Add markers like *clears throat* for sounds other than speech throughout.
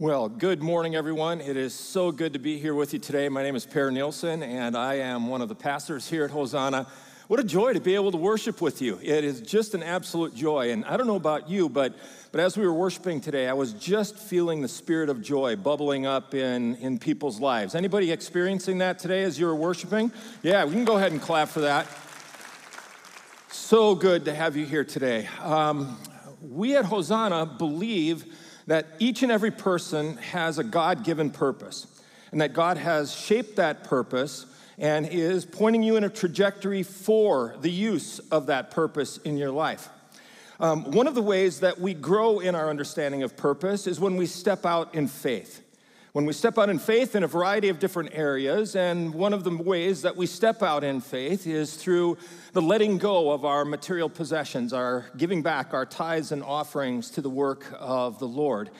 Well, good morning, everyone. It is so good to be here with you today. My name is Per Nilsen, and I am one of the pastors here at Hosanna. What a joy to be able to worship with you. It is just an absolute joy. And I don't know about you, but, but as we were worshiping today, I was just feeling the spirit of joy bubbling up in, in people's lives. Anybody experiencing that today as you were worshiping? Yeah, we can go ahead and clap for that. So good to have you here today. Um, we at Hosanna believe that each and every person has a God given purpose, and that God has shaped that purpose and is pointing you in a trajectory for the use of that purpose in your life. Um, one of the ways that we grow in our understanding of purpose is when we step out in faith. When we step out in faith in a variety of different areas, and one of the ways that we step out in faith is through the letting go of our material possessions, our giving back our tithes and offerings to the work of the Lord.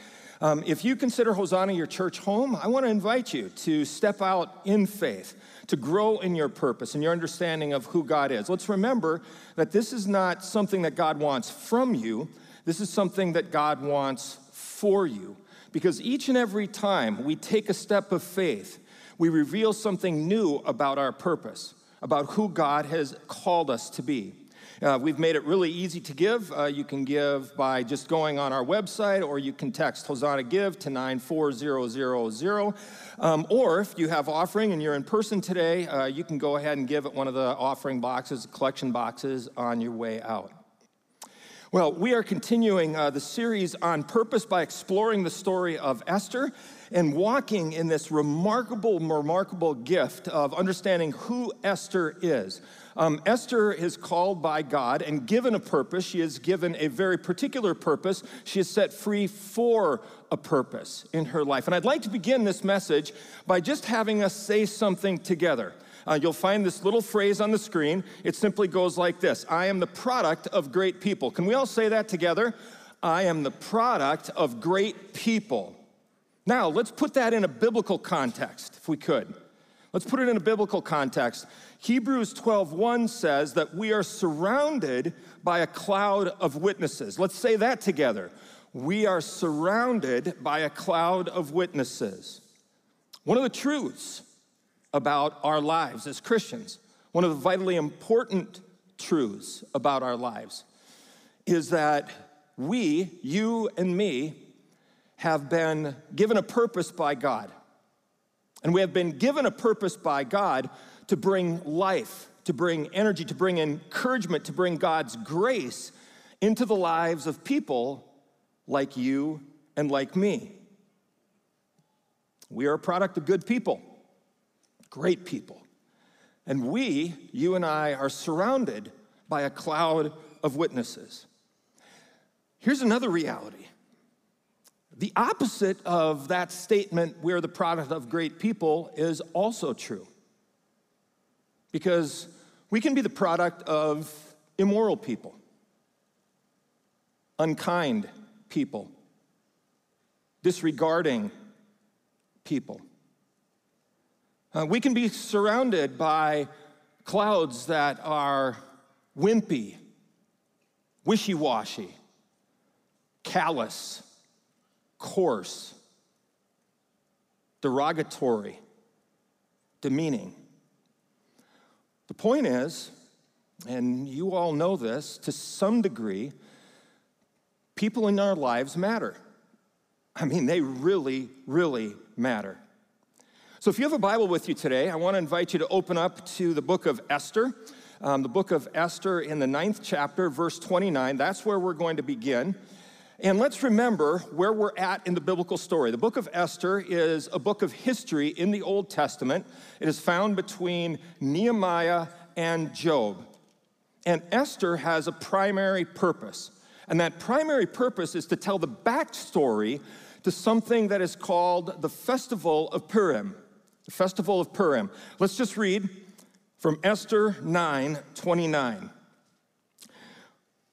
Um, if you consider Hosanna your church home, I want to invite you to step out in faith, to grow in your purpose and your understanding of who God is. Let's remember that this is not something that God wants from you, this is something that God wants for you. Because each and every time we take a step of faith, we reveal something new about our purpose, about who God has called us to be. Uh, we've made it really easy to give. Uh, you can give by just going on our website, or you can text Hosanna Give to 94000. Um, or if you have offering and you're in person today, uh, you can go ahead and give at one of the offering boxes, collection boxes on your way out. Well, we are continuing uh, the series on purpose by exploring the story of Esther and walking in this remarkable, remarkable gift of understanding who Esther is. Um, Esther is called by God and given a purpose. She is given a very particular purpose. She is set free for a purpose in her life. And I'd like to begin this message by just having us say something together. Uh, you'll find this little phrase on the screen. It simply goes like this I am the product of great people. Can we all say that together? I am the product of great people. Now, let's put that in a biblical context, if we could. Let's put it in a biblical context. Hebrews 12:1 says that we are surrounded by a cloud of witnesses. Let's say that together. We are surrounded by a cloud of witnesses. One of the truths about our lives as Christians, one of the vitally important truths about our lives, is that we, you and me, have been given a purpose by God. And we have been given a purpose by God to bring life, to bring energy, to bring encouragement, to bring God's grace into the lives of people like you and like me. We are a product of good people great people. And we, you and I, are surrounded by a cloud of witnesses. Here's another reality the opposite of that statement, we're the product of great people, is also true. Because we can be the product of immoral people, unkind people, disregarding people. Uh, we can be surrounded by clouds that are wimpy, wishy washy, callous, coarse, derogatory, demeaning. The point is, and you all know this to some degree, people in our lives matter. I mean, they really, really matter. So, if you have a Bible with you today, I want to invite you to open up to the book of Esther. Um, the book of Esther in the ninth chapter, verse 29. That's where we're going to begin. And let's remember where we're at in the biblical story. The book of Esther is a book of history in the Old Testament. It is found between Nehemiah and Job. And Esther has a primary purpose. And that primary purpose is to tell the backstory to something that is called the Festival of Purim the festival of Purim. Let's just read from Esther 9 29.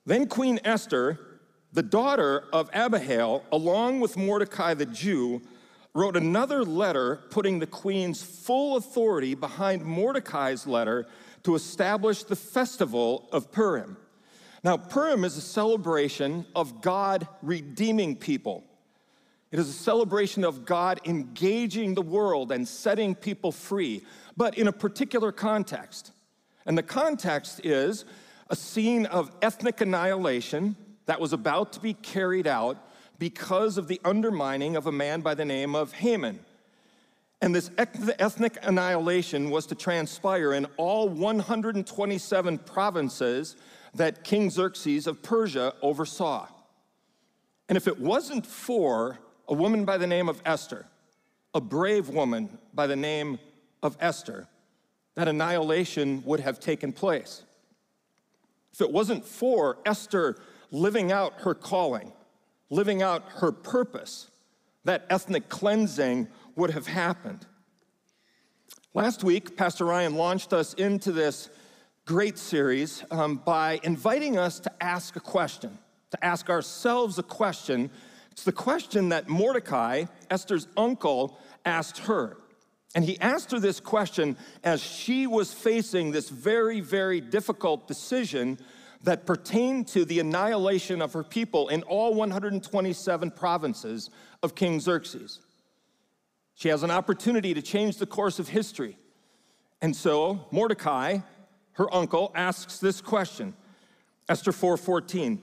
Then Queen Esther, the daughter of Abihail, along with Mordecai the Jew, wrote another letter putting the queen's full authority behind Mordecai's letter to establish the festival of Purim. Now, Purim is a celebration of God redeeming people. It is a celebration of God engaging the world and setting people free, but in a particular context. And the context is a scene of ethnic annihilation that was about to be carried out because of the undermining of a man by the name of Haman. And this ethnic annihilation was to transpire in all 127 provinces that King Xerxes of Persia oversaw. And if it wasn't for a woman by the name of Esther, a brave woman by the name of Esther, that annihilation would have taken place. If it wasn't for Esther living out her calling, living out her purpose, that ethnic cleansing would have happened. Last week, Pastor Ryan launched us into this great series um, by inviting us to ask a question, to ask ourselves a question. It's the question that Mordecai, Esther's uncle, asked her. And he asked her this question as she was facing this very, very difficult decision that pertained to the annihilation of her people in all 127 provinces of King Xerxes. She has an opportunity to change the course of history. And so Mordecai, her uncle, asks this question. Esther 4:14.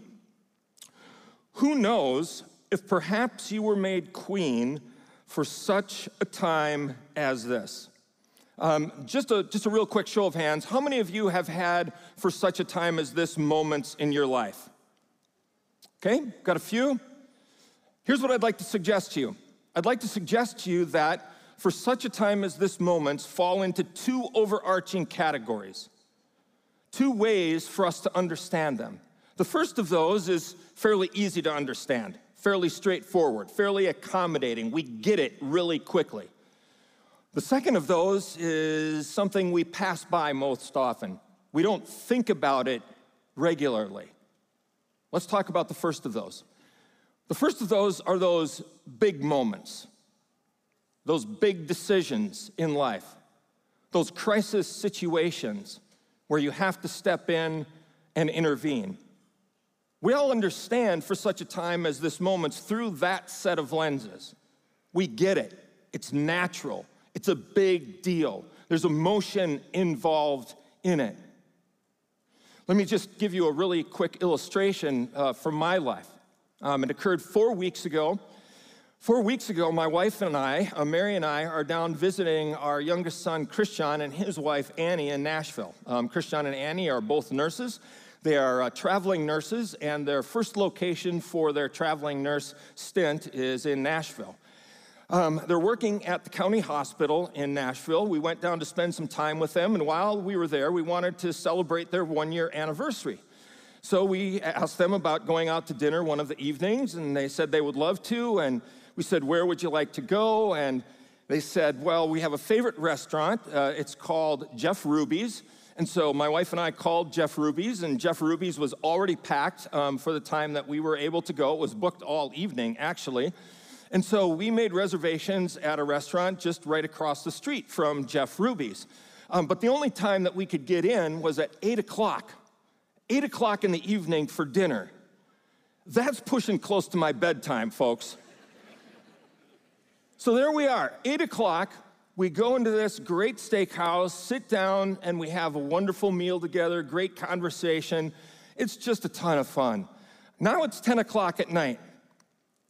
Who knows if perhaps you were made queen for such a time as this? Um, just, a, just a real quick show of hands. How many of you have had for such a time as this moments in your life? Okay, got a few? Here's what I'd like to suggest to you I'd like to suggest to you that for such a time as this moments fall into two overarching categories, two ways for us to understand them. The first of those is fairly easy to understand, fairly straightforward, fairly accommodating. We get it really quickly. The second of those is something we pass by most often. We don't think about it regularly. Let's talk about the first of those. The first of those are those big moments, those big decisions in life, those crisis situations where you have to step in and intervene. We all understand for such a time as this moment through that set of lenses. We get it, it's natural, it's a big deal. There's emotion involved in it. Let me just give you a really quick illustration uh, from my life. Um, it occurred four weeks ago. Four weeks ago, my wife and I, uh, Mary and I, are down visiting our youngest son, Christian, and his wife, Annie, in Nashville. Um, Christian and Annie are both nurses. They are uh, traveling nurses, and their first location for their traveling nurse stint is in Nashville. Um, they're working at the county hospital in Nashville. We went down to spend some time with them, and while we were there, we wanted to celebrate their one year anniversary. So we asked them about going out to dinner one of the evenings, and they said they would love to. And we said, Where would you like to go? And they said, Well, we have a favorite restaurant. Uh, it's called Jeff Ruby's. And so my wife and I called Jeff Ruby's, and Jeff Ruby's was already packed um, for the time that we were able to go. It was booked all evening, actually. And so we made reservations at a restaurant just right across the street from Jeff Ruby's. Um, but the only time that we could get in was at 8 o'clock eight o'clock in the evening for dinner. That's pushing close to my bedtime, folks. so there we are, eight o'clock. We go into this great steakhouse, sit down, and we have a wonderful meal together, great conversation. It's just a ton of fun. Now it's 10 o'clock at night.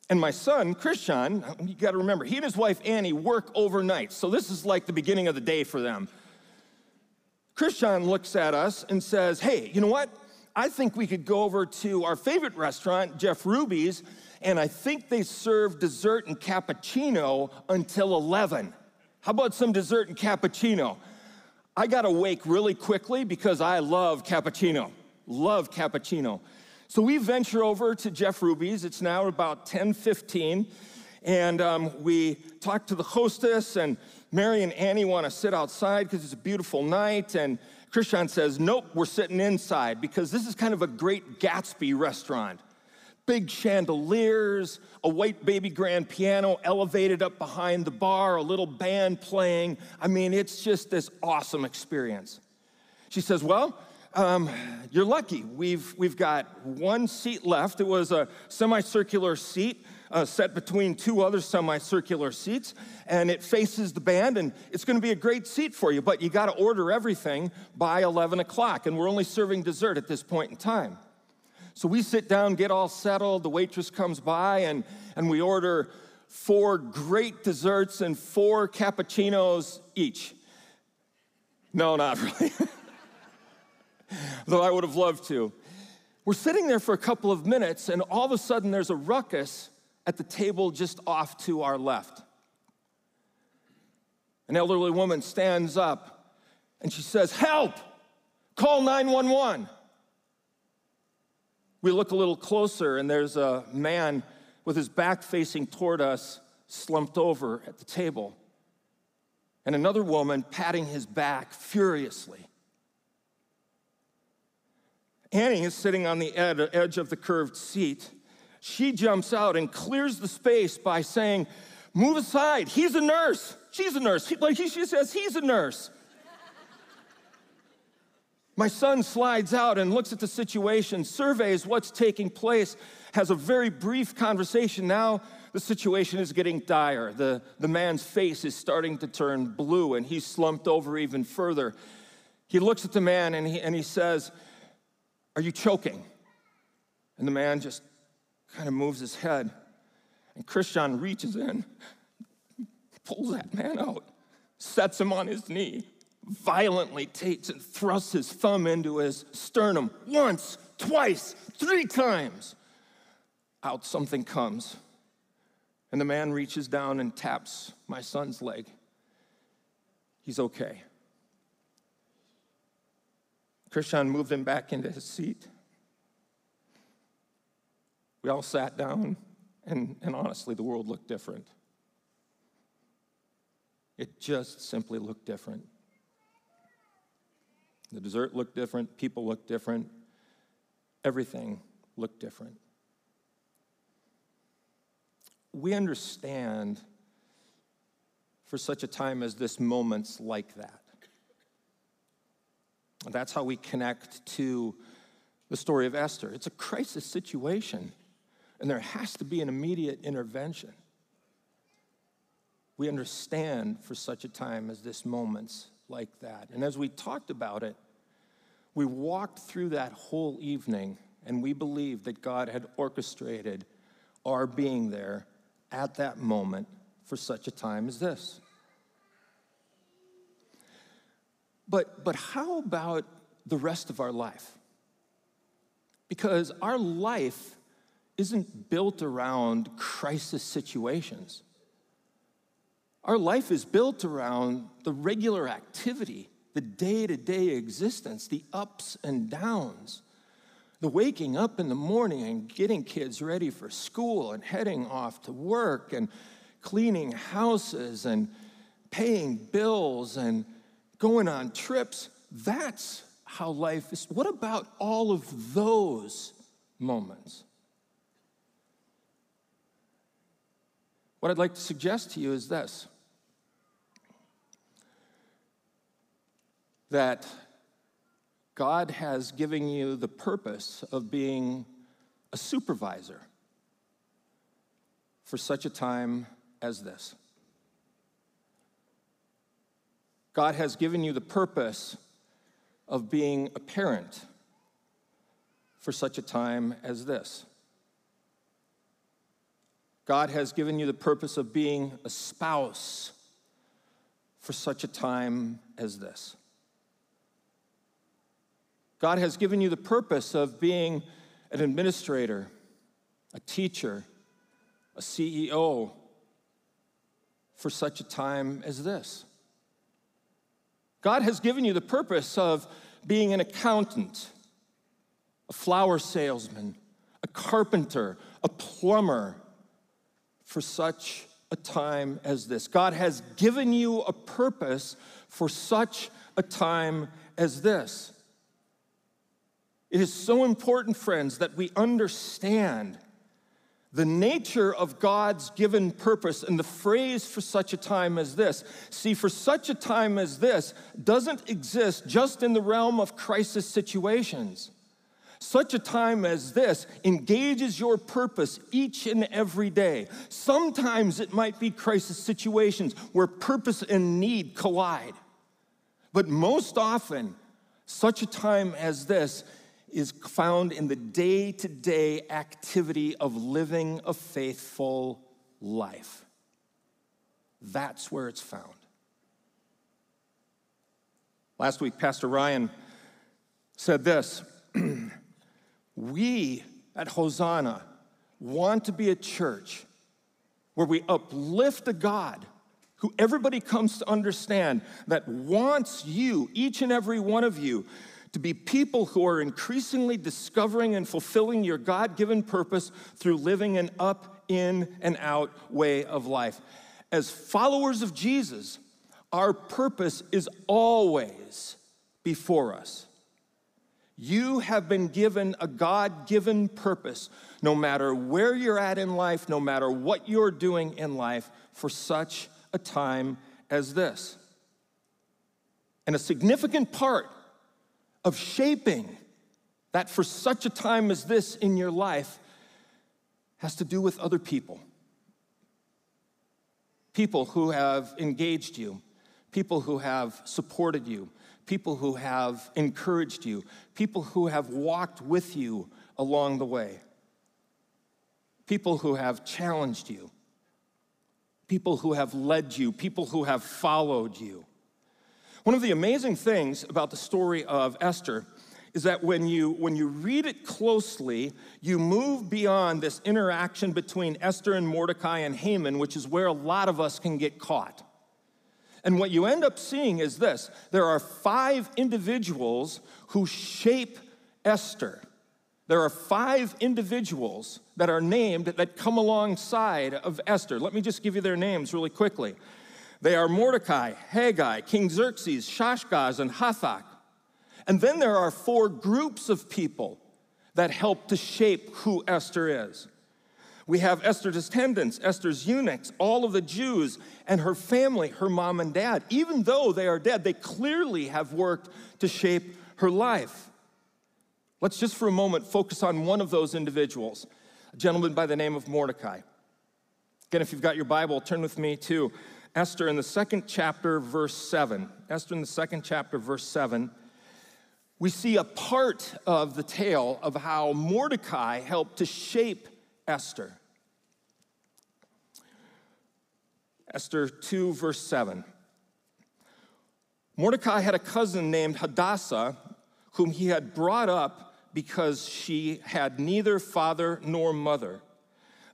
And my son, Christian, you gotta remember, he and his wife Annie work overnight. So this is like the beginning of the day for them. Christian looks at us and says, Hey, you know what? I think we could go over to our favorite restaurant, Jeff Ruby's, and I think they serve dessert and cappuccino until 11. How about some dessert and cappuccino? I got awake really quickly because I love cappuccino. Love cappuccino. So we venture over to Jeff Ruby's. It's now about 10:15, and um, we talk to the hostess. And Mary and Annie want to sit outside because it's a beautiful night. And Christian says, Nope, we're sitting inside because this is kind of a great Gatsby restaurant. Big chandeliers, a white baby grand piano elevated up behind the bar, a little band playing. I mean, it's just this awesome experience. She says, Well, um, you're lucky. We've, we've got one seat left. It was a semicircular seat uh, set between two other semicircular seats, and it faces the band, and it's going to be a great seat for you, but you got to order everything by 11 o'clock, and we're only serving dessert at this point in time. So we sit down, get all settled, the waitress comes by, and, and we order four great desserts and four cappuccinos each. No, not *laughs* really. Though I would have loved to. We're sitting there for a couple of minutes, and all of a sudden there's a ruckus at the table just off to our left. An elderly woman stands up and she says, Help! Call 911. We look a little closer, and there's a man with his back facing toward us, slumped over at the table, and another woman patting his back furiously. Annie is sitting on the edge of the curved seat. She jumps out and clears the space by saying, Move aside, he's a nurse. She's a nurse. Like she says, he's a nurse. My son slides out and looks at the situation, surveys what's taking place, has a very brief conversation. Now the situation is getting dire. The, the man's face is starting to turn blue and he's slumped over even further. He looks at the man and he, and he says, Are you choking? And the man just kind of moves his head. And Christian reaches in, pulls that man out, sets him on his knee, violently takes and thrusts his thumb into his sternum once, twice, three times. Out something comes. And the man reaches down and taps my son's leg. He's okay. Christian moved him back into his seat. We all sat down, and, and honestly, the world looked different. It just simply looked different. The dessert looked different, people looked different, everything looked different. We understand for such a time as this moments like that. That's how we connect to the story of Esther. It's a crisis situation, and there has to be an immediate intervention. We understand for such a time as this moments like that. And as we talked about it, we walked through that whole evening and we believed that God had orchestrated our being there at that moment for such a time as this. But, but how about the rest of our life? Because our life isn't built around crisis situations. Our life is built around the regular activity, the day to day existence, the ups and downs, the waking up in the morning and getting kids ready for school and heading off to work and cleaning houses and paying bills and going on trips. That's how life is. What about all of those moments? What I'd like to suggest to you is this that God has given you the purpose of being a supervisor for such a time as this. God has given you the purpose of being a parent for such a time as this. God has given you the purpose of being a spouse for such a time as this. God has given you the purpose of being an administrator, a teacher, a CEO for such a time as this. God has given you the purpose of being an accountant, a flower salesman, a carpenter, a plumber for such a time as this. God has given you a purpose for such a time as this. It is so important, friends, that we understand the nature of God's given purpose and the phrase for such a time as this. See, for such a time as this doesn't exist just in the realm of crisis situations. Such a time as this engages your purpose each and every day. Sometimes it might be crisis situations where purpose and need collide. But most often, such a time as this is found in the day to day activity of living a faithful life. That's where it's found. Last week, Pastor Ryan said this *clears throat* We at Hosanna want to be a church where we uplift a God who everybody comes to understand that wants you, each and every one of you, to be people who are increasingly discovering and fulfilling your God given purpose through living an up, in, and out way of life. As followers of Jesus, our purpose is always before us. You have been given a God given purpose, no matter where you're at in life, no matter what you're doing in life, for such a time as this. And a significant part of shaping that for such a time as this in your life has to do with other people. People who have engaged you, people who have supported you, people who have encouraged you, people who have walked with you along the way, people who have challenged you, people who have led you, people who have followed you. One of the amazing things about the story of Esther is that when you, when you read it closely, you move beyond this interaction between Esther and Mordecai and Haman, which is where a lot of us can get caught. And what you end up seeing is this there are five individuals who shape Esther. There are five individuals that are named that come alongside of Esther. Let me just give you their names really quickly. They are Mordecai, Hegai, King Xerxes, Shaashgaz, and Hathach. And then there are four groups of people that help to shape who Esther is. We have Esther's descendants, Esther's eunuchs, all of the Jews, and her family, her mom and dad. Even though they are dead, they clearly have worked to shape her life. Let's just for a moment focus on one of those individuals, a gentleman by the name of Mordecai. Again, if you've got your Bible, turn with me to Esther in the second chapter, verse 7. Esther in the second chapter, verse 7. We see a part of the tale of how Mordecai helped to shape Esther. Esther 2, verse 7. Mordecai had a cousin named Hadassah, whom he had brought up because she had neither father nor mother.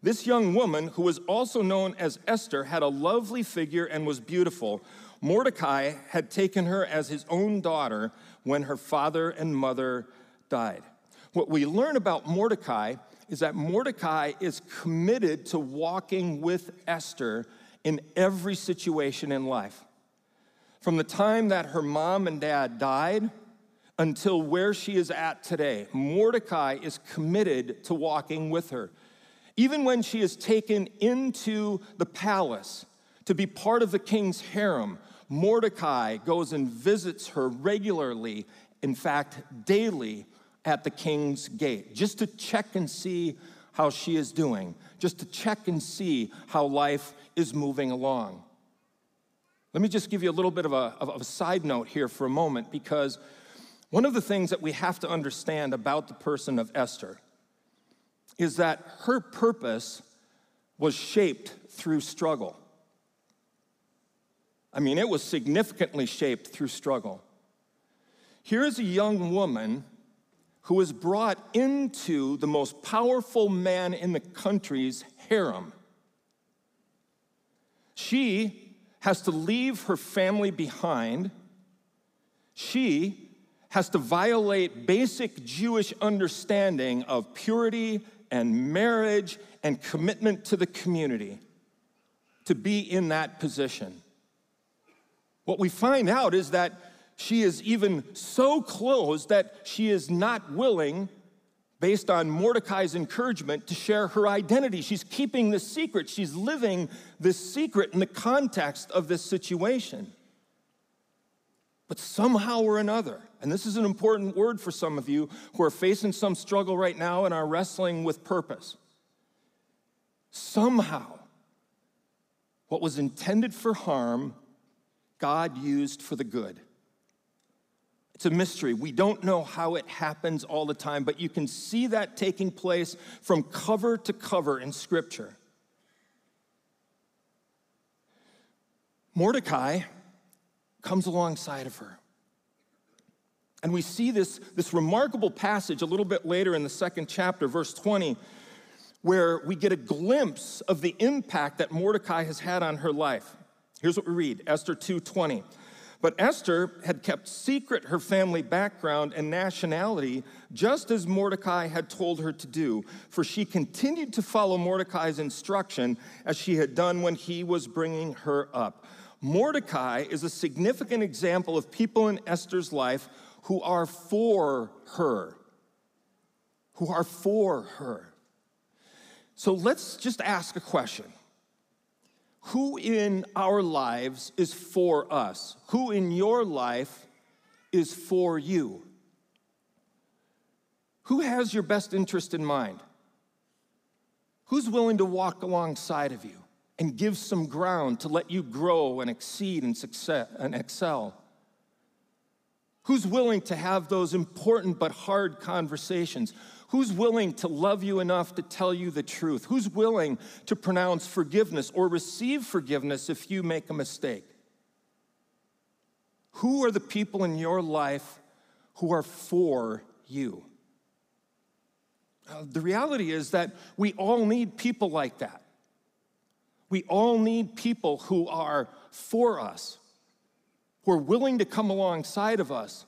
This young woman, who was also known as Esther, had a lovely figure and was beautiful. Mordecai had taken her as his own daughter when her father and mother died. What we learn about Mordecai is that Mordecai is committed to walking with Esther in every situation in life. From the time that her mom and dad died until where she is at today, Mordecai is committed to walking with her. Even when she is taken into the palace to be part of the king's harem, Mordecai goes and visits her regularly, in fact, daily at the king's gate, just to check and see how she is doing, just to check and see how life is moving along. Let me just give you a little bit of a, of a side note here for a moment, because one of the things that we have to understand about the person of Esther is that her purpose was shaped through struggle. I mean, it was significantly shaped through struggle. Here is a young woman who was brought into the most powerful man in the country's harem. She has to leave her family behind. She has to violate basic Jewish understanding of purity and marriage and commitment to the community to be in that position. What we find out is that she is even so closed that she is not willing based on Mordecai's encouragement to share her identity. She's keeping the secret, she's living this secret in the context of this situation. But somehow or another, and this is an important word for some of you who are facing some struggle right now and are wrestling with purpose. Somehow, what was intended for harm, God used for the good. It's a mystery. We don't know how it happens all the time, but you can see that taking place from cover to cover in Scripture. Mordecai comes alongside of her. And we see this, this remarkable passage a little bit later in the second chapter, verse 20, where we get a glimpse of the impact that Mordecai has had on her life. Here's what we read Esther 2:20. But Esther had kept secret her family background and nationality, just as Mordecai had told her to do, for she continued to follow Mordecai's instruction as she had done when he was bringing her up. Mordecai is a significant example of people in Esther's life who are for her. Who are for her. So let's just ask a question. Who in our lives is for us? Who in your life is for you? Who has your best interest in mind? Who's willing to walk alongside of you? And give some ground to let you grow and exceed and, success, and excel? Who's willing to have those important but hard conversations? Who's willing to love you enough to tell you the truth? Who's willing to pronounce forgiveness or receive forgiveness if you make a mistake? Who are the people in your life who are for you? Uh, the reality is that we all need people like that. We all need people who are for us, who are willing to come alongside of us.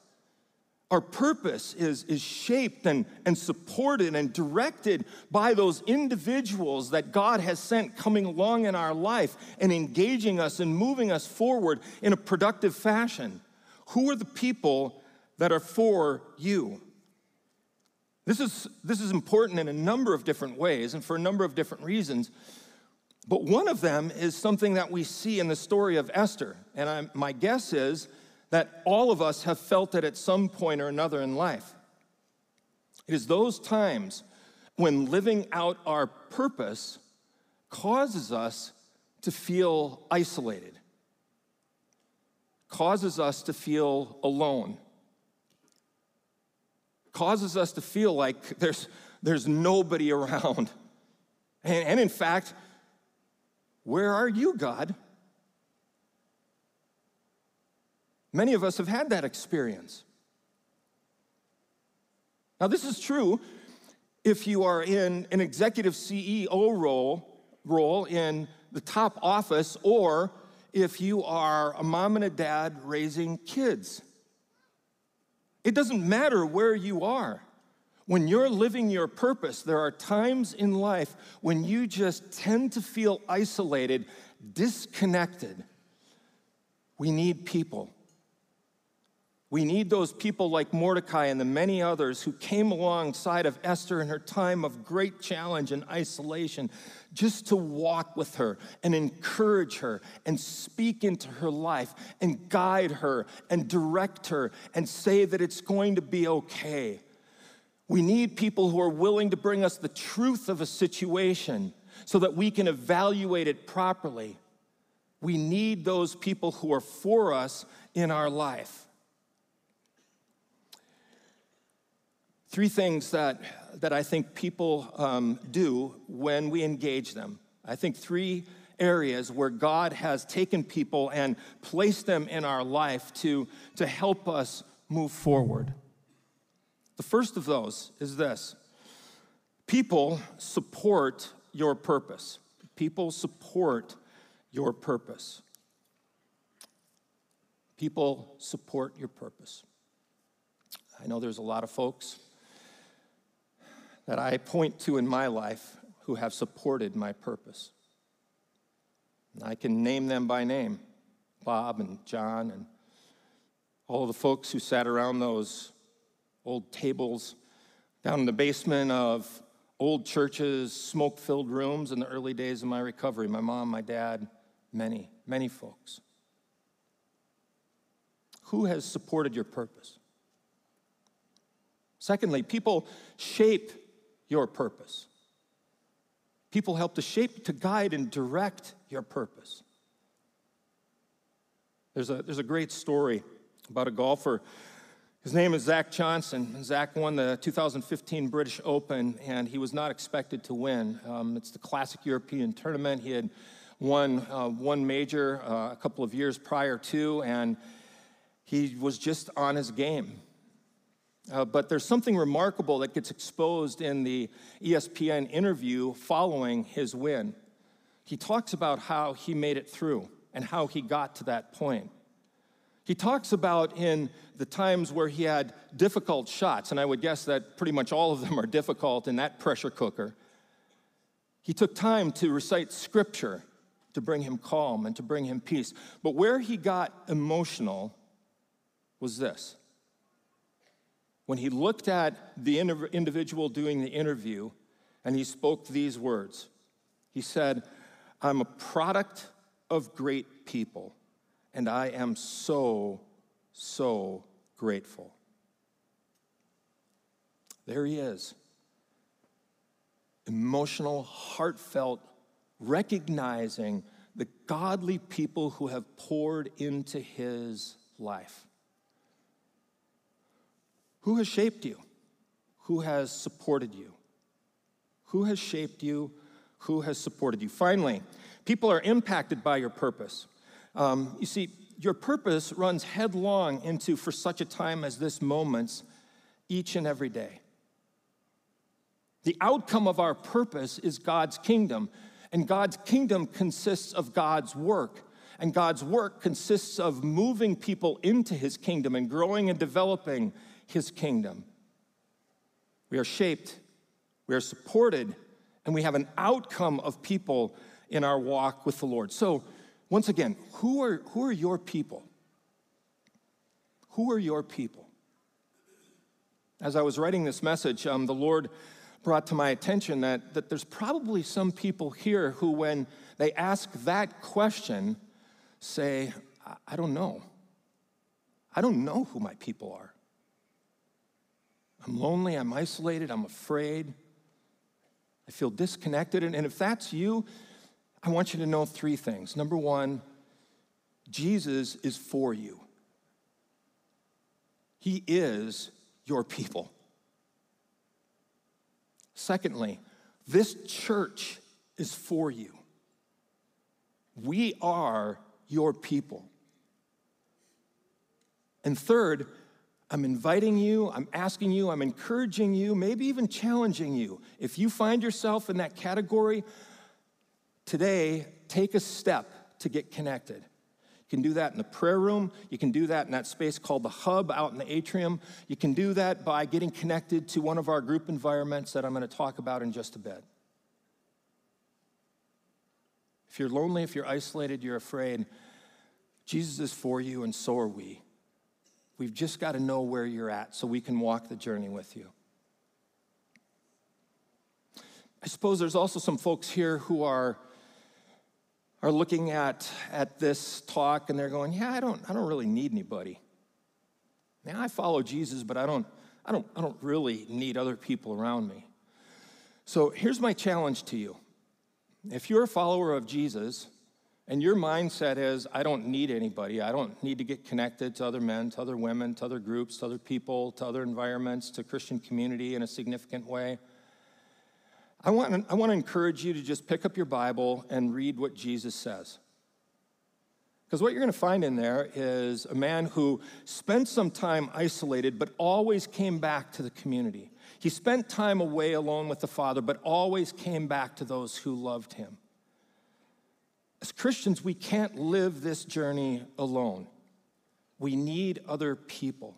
Our purpose is, is shaped and, and supported and directed by those individuals that God has sent coming along in our life and engaging us and moving us forward in a productive fashion. Who are the people that are for you? This is, this is important in a number of different ways and for a number of different reasons. But one of them is something that we see in the story of Esther. And I'm, my guess is that all of us have felt it at some point or another in life. It is those times when living out our purpose causes us to feel isolated, causes us to feel alone, causes us to feel like there's, there's nobody *laughs* around. And, and in fact, where are you, God? Many of us have had that experience. Now, this is true if you are in an executive CEO role, role in the top office, or if you are a mom and a dad raising kids. It doesn't matter where you are. When you're living your purpose, there are times in life when you just tend to feel isolated, disconnected. We need people. We need those people like Mordecai and the many others who came alongside of Esther in her time of great challenge and isolation, just to walk with her and encourage her and speak into her life and guide her and direct her and say that it's going to be okay we need people who are willing to bring us the truth of a situation so that we can evaluate it properly. We need those people who are for us in our life. Three things that, that I think people um, do when we engage them. I think three areas where God has taken people and placed them in our life to, to help us move forward. The first of those is this people support your purpose. People support your purpose. People support your purpose. I know there's a lot of folks that I point to in my life who have supported my purpose. I can name them by name Bob and John and all the folks who sat around those old tables down in the basement of old churches, smoke filled rooms in the early days of my recovery. My mom, my dad, many, many folks. Who has supported your purpose? Secondly, people shape your purpose. People help to shape, to guide, and direct your purpose. There's a, there's a great story about a golfer. His name is Zach Johnson. Zach won the 2015 British Open, and he was not expected to win. Um, it's the classic European tournament. He had won uh, one major uh, a couple of years prior to, and he was just on his game. Uh, but there's something remarkable that gets exposed in the ESPN interview following his win. He talks about how he made it through and how he got to that point. He talks about in the times where he had difficult shots, and I would guess that pretty much all of them are difficult in that pressure cooker. He took time to recite scripture to bring him calm and to bring him peace. But where he got emotional was this when he looked at the individual doing the interview and he spoke these words. He said, I'm a product of great people, and I am so, so grateful. There he is. Emotional, heartfelt, recognizing the godly people who have poured into his life. Who has shaped you? Who has supported you? Who has shaped you? Who has supported you? Finally, people are impacted by your purpose. Um, you see, your purpose runs headlong into, for such a time as this, moments each and every day. The outcome of our purpose is God's kingdom, and God's kingdom consists of God's work. And God's work consists of moving people into his kingdom and growing and developing his kingdom. We are shaped, we are supported, and we have an outcome of people in our walk with the Lord. So, once again, who are, who are your people? Who are your people? As I was writing this message, um, the Lord brought to my attention that, that there's probably some people here who, when they ask that question, say, I, don't know. I don't know who my people are. I'm lonely, I'm isolated, I'm afraid, I feel disconnected. And, and if that's you, I want you to know three things. Number one, Jesus is for you, He is your people. Secondly, this church is for you. We are your people. And third, I'm inviting you, I'm asking you, I'm encouraging you, maybe even challenging you. If you find yourself in that category, today, take a step to get connected. You can do that in the prayer room. You can do that in that space called the hub out in the atrium. You can do that by getting connected to one of our group environments that I'm going to talk about in just a bit. If you're lonely, if you're isolated, you're afraid, Jesus is for you, and so are we. We've just got to know where you're at so we can walk the journey with you. I suppose there's also some folks here who are, are looking at, at this talk and they're going, Yeah, I don't, I don't really need anybody. Now, I follow Jesus, but I don't, I, don't, I don't really need other people around me. So here's my challenge to you. If you're a follower of Jesus, and your mindset is, I don't need anybody. I don't need to get connected to other men, to other women, to other groups, to other people, to other environments, to Christian community in a significant way. I want, I want to encourage you to just pick up your Bible and read what Jesus says. Because what you're going to find in there is a man who spent some time isolated, but always came back to the community. He spent time away alone with the Father, but always came back to those who loved him. As Christians, we can't live this journey alone. We need other people.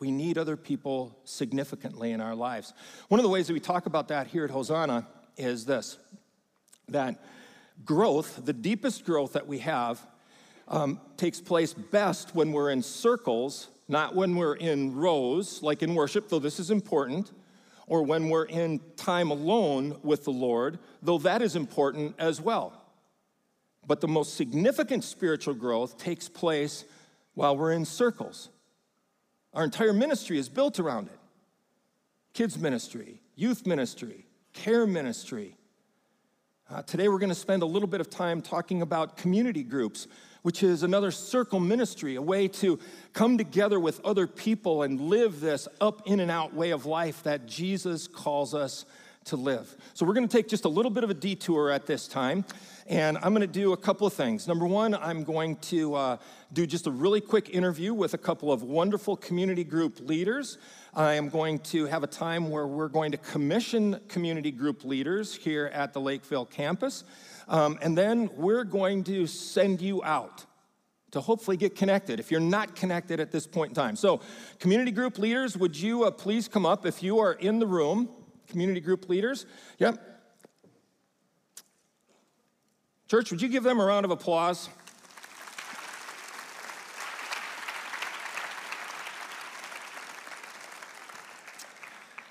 We need other people significantly in our lives. One of the ways that we talk about that here at Hosanna is this that growth, the deepest growth that we have, um, takes place best when we're in circles, not when we're in rows, like in worship, though this is important, or when we're in time alone with the Lord, though that is important as well. But the most significant spiritual growth takes place while we're in circles. Our entire ministry is built around it kids' ministry, youth ministry, care ministry. Uh, today, we're going to spend a little bit of time talking about community groups, which is another circle ministry, a way to come together with other people and live this up, in, and out way of life that Jesus calls us to live. So, we're going to take just a little bit of a detour at this time, and I'm going to do a couple of things. Number one, I'm going to uh, do just a really quick interview with a couple of wonderful community group leaders. I am going to have a time where we're going to commission community group leaders here at the Lakeville campus, um, and then we're going to send you out to hopefully get connected if you're not connected at this point in time. So, community group leaders, would you uh, please come up if you are in the room? Community group leaders. Yep. Church, would you give them a round of applause?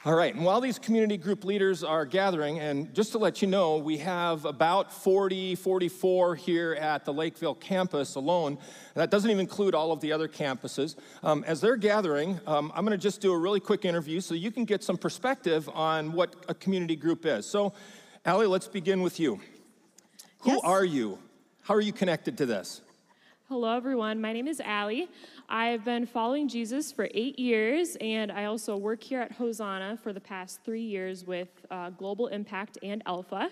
All right, and while these community group leaders are gathering, and just to let you know, we have about 40, 44 here at the Lakeville campus alone. That doesn't even include all of the other campuses. Um, as they're gathering, um, I'm going to just do a really quick interview so you can get some perspective on what a community group is. So, Allie, let's begin with you. Who yes. are you? How are you connected to this? Hello, everyone. My name is Allie. I've been following Jesus for eight years, and I also work here at Hosanna for the past three years with uh, Global Impact and Alpha.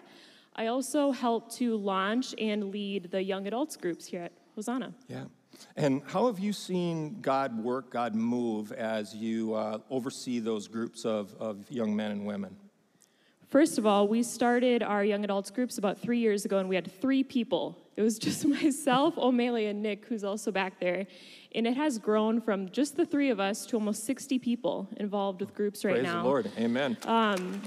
I also help to launch and lead the young adults groups here at Hosanna. Yeah. And how have you seen God work, God move as you uh, oversee those groups of, of young men and women? First of all, we started our young adults groups about three years ago, and we had three people. It was *laughs* just myself, Omele, and Nick, who's also back there. And it has grown from just the three of us to almost 60 people involved with groups right Praise now. Praise the Lord. Amen. Um,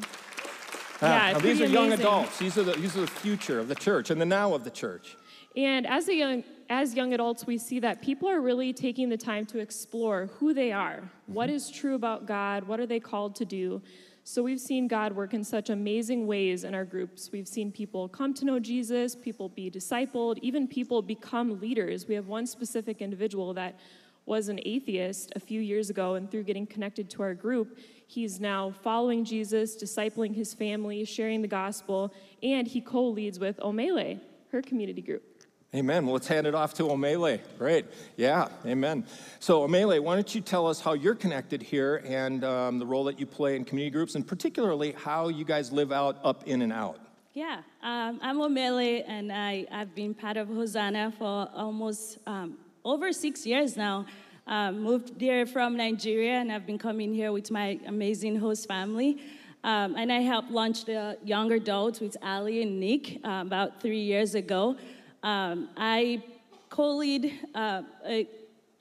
yeah, now, these are young adults. These are, the, these are the future of the church and the now of the church. And as, a young, as young adults, we see that people are really taking the time to explore who they are, mm-hmm. what is true about God, what are they called to do. So we've seen God work in such amazing ways in our groups. We've seen people come to know Jesus, people be discipled, even people become leaders. We have one specific individual that was an atheist a few years ago, and through getting connected to our group, he's now following Jesus, discipling his family, sharing the gospel, and he co leads with Omele, her community group. Amen. Well, let's hand it off to Omele. Great. Yeah, amen. So, Omele, why don't you tell us how you're connected here and um, the role that you play in community groups, and particularly how you guys live out up in and out? Yeah, um, I'm Omele, and I, I've been part of Hosanna for almost um, over six years now. Um, moved here from Nigeria, and I've been coming here with my amazing host family. Um, and I helped launch the Young Adults with Ali and Nick uh, about three years ago. Um, I co-lead uh, a,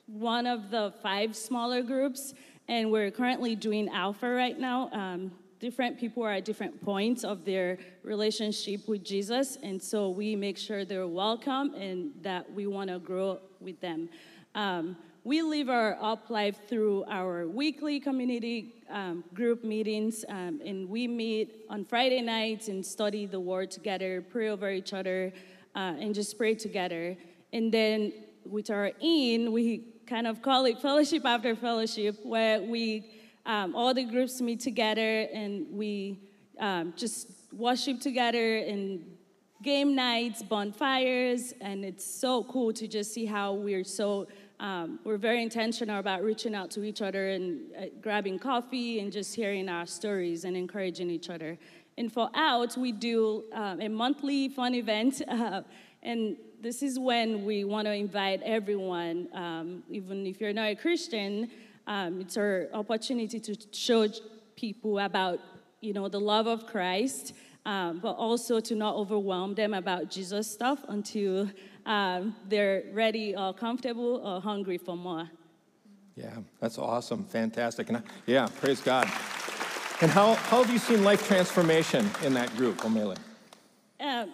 one of the five smaller groups, and we're currently doing Alpha right now. Um, different people are at different points of their relationship with Jesus, and so we make sure they're welcome and that we want to grow with them. Um, we live our up life through our weekly community um, group meetings, um, and we meet on Friday nights and study the Word together, pray over each other, uh, and just pray together. And then with our in, we kind of call it fellowship after fellowship, where we um, all the groups meet together and we um, just worship together and game nights, bonfires, and it's so cool to just see how we're so um, we're very intentional about reaching out to each other and uh, grabbing coffee and just hearing our stories and encouraging each other. And for Out, we do um, a monthly fun event. *laughs* Uh, and this is when we want to invite everyone, um, even if you're not a Christian, um, it's our opportunity to show people about, you know, the love of Christ, um, but also to not overwhelm them about Jesus stuff until um, they're ready or comfortable or hungry for more. Yeah, that's awesome. Fantastic. And yeah, praise God. And how, how have you seen life transformation in that group, Omele? Uh,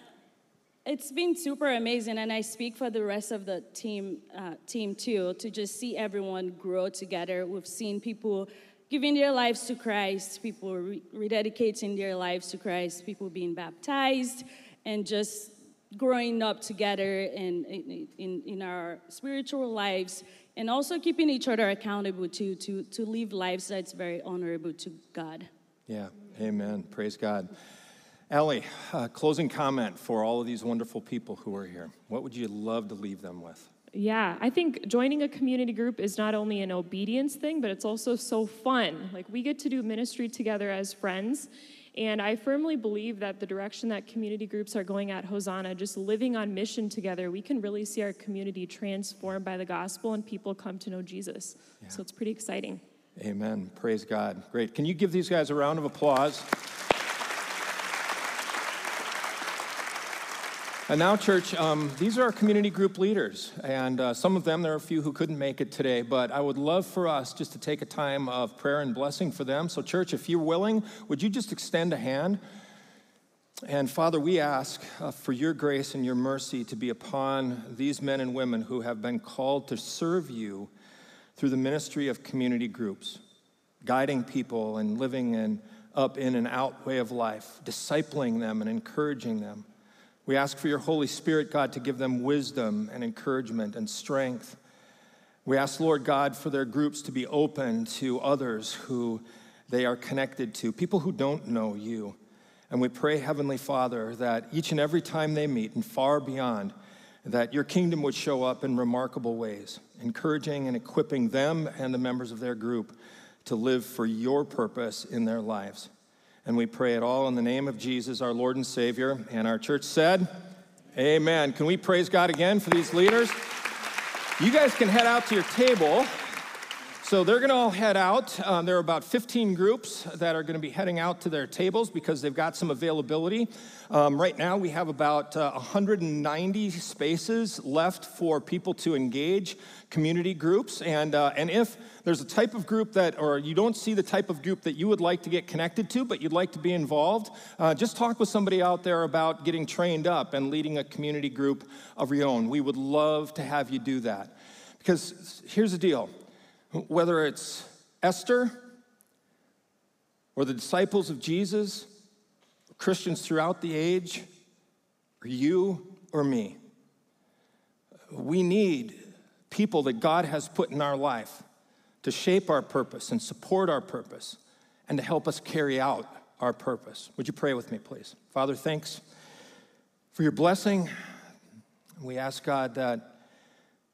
it's been super amazing, and I speak for the rest of the team, uh, team too, to just see everyone grow together. We've seen people giving their lives to Christ, people re- rededicating their lives to Christ, people being baptized, and just growing up together in, in, in, in our spiritual lives, and also keeping each other accountable to, to, to live lives that's very honorable to God. Yeah, amen. Praise God. Ellie, uh, closing comment for all of these wonderful people who are here. What would you love to leave them with? Yeah, I think joining a community group is not only an obedience thing, but it's also so fun. Like, we get to do ministry together as friends. And I firmly believe that the direction that community groups are going at Hosanna, just living on mission together, we can really see our community transformed by the gospel and people come to know Jesus. Yeah. So it's pretty exciting. Amen. Praise God. Great. Can you give these guys a round of applause? And now, church, um, these are our community group leaders. And uh, some of them, there are a few who couldn't make it today, but I would love for us just to take a time of prayer and blessing for them. So, church, if you're willing, would you just extend a hand? And Father, we ask uh, for your grace and your mercy to be upon these men and women who have been called to serve you through the ministry of community groups, guiding people and living an up in and out way of life, discipling them and encouraging them. We ask for your Holy Spirit, God, to give them wisdom and encouragement and strength. We ask, Lord God, for their groups to be open to others who they are connected to, people who don't know you. And we pray, Heavenly Father, that each and every time they meet and far beyond, that your kingdom would show up in remarkable ways, encouraging and equipping them and the members of their group to live for your purpose in their lives. And we pray it all in the name of Jesus, our Lord and Savior. And our church said, Amen. Can we praise God again for these leaders? You guys can head out to your table. So they're going to all head out. Um, there are about 15 groups that are going to be heading out to their tables because they've got some availability. Um, right now, we have about uh, 190 spaces left for people to engage community groups. And, uh, and if there's a type of group that, or you don't see the type of group that you would like to get connected to, but you'd like to be involved, uh, just talk with somebody out there about getting trained up and leading a community group of your own. We would love to have you do that. Because here's the deal whether it's Esther or the disciples of Jesus, Christians throughout the age, or you or me, we need people that God has put in our life to shape our purpose and support our purpose and to help us carry out our purpose. Would you pray with me, please? Father, thanks for your blessing. We ask God that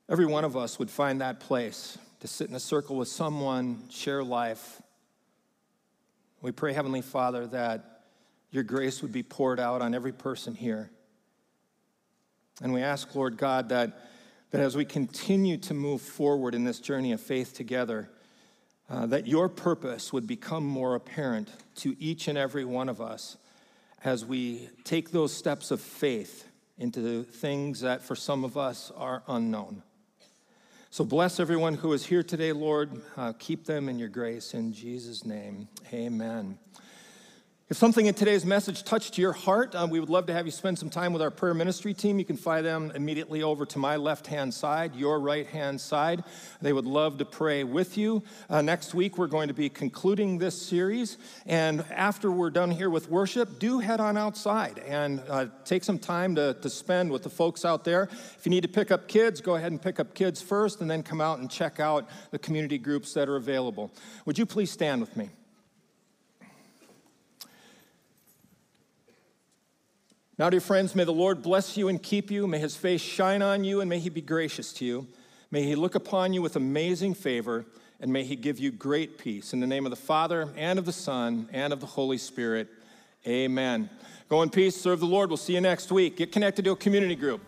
every one of us would find that place to sit in a circle with someone, share life. We pray, Heavenly Father, that your grace would be poured out on every person here. And we ask, Lord God, that, that as we continue to move forward in this journey of faith together, uh, that your purpose would become more apparent to each and every one of us as we take those steps of faith into things that for some of us are unknown. So bless everyone who is here today, Lord. Uh, keep them in your grace. In Jesus' name, amen. If something in today's message touched your heart, uh, we would love to have you spend some time with our prayer ministry team. You can find them immediately over to my left hand side, your right hand side. They would love to pray with you. Uh, next week, we're going to be concluding this series. And after we're done here with worship, do head on outside and uh, take some time to, to spend with the folks out there. If you need to pick up kids, go ahead and pick up kids first, and then come out and check out the community groups that are available. Would you please stand with me? Now, dear friends, may the Lord bless you and keep you. May his face shine on you and may he be gracious to you. May he look upon you with amazing favor and may he give you great peace. In the name of the Father and of the Son and of the Holy Spirit, amen. Go in peace, serve the Lord. We'll see you next week. Get connected to a community group.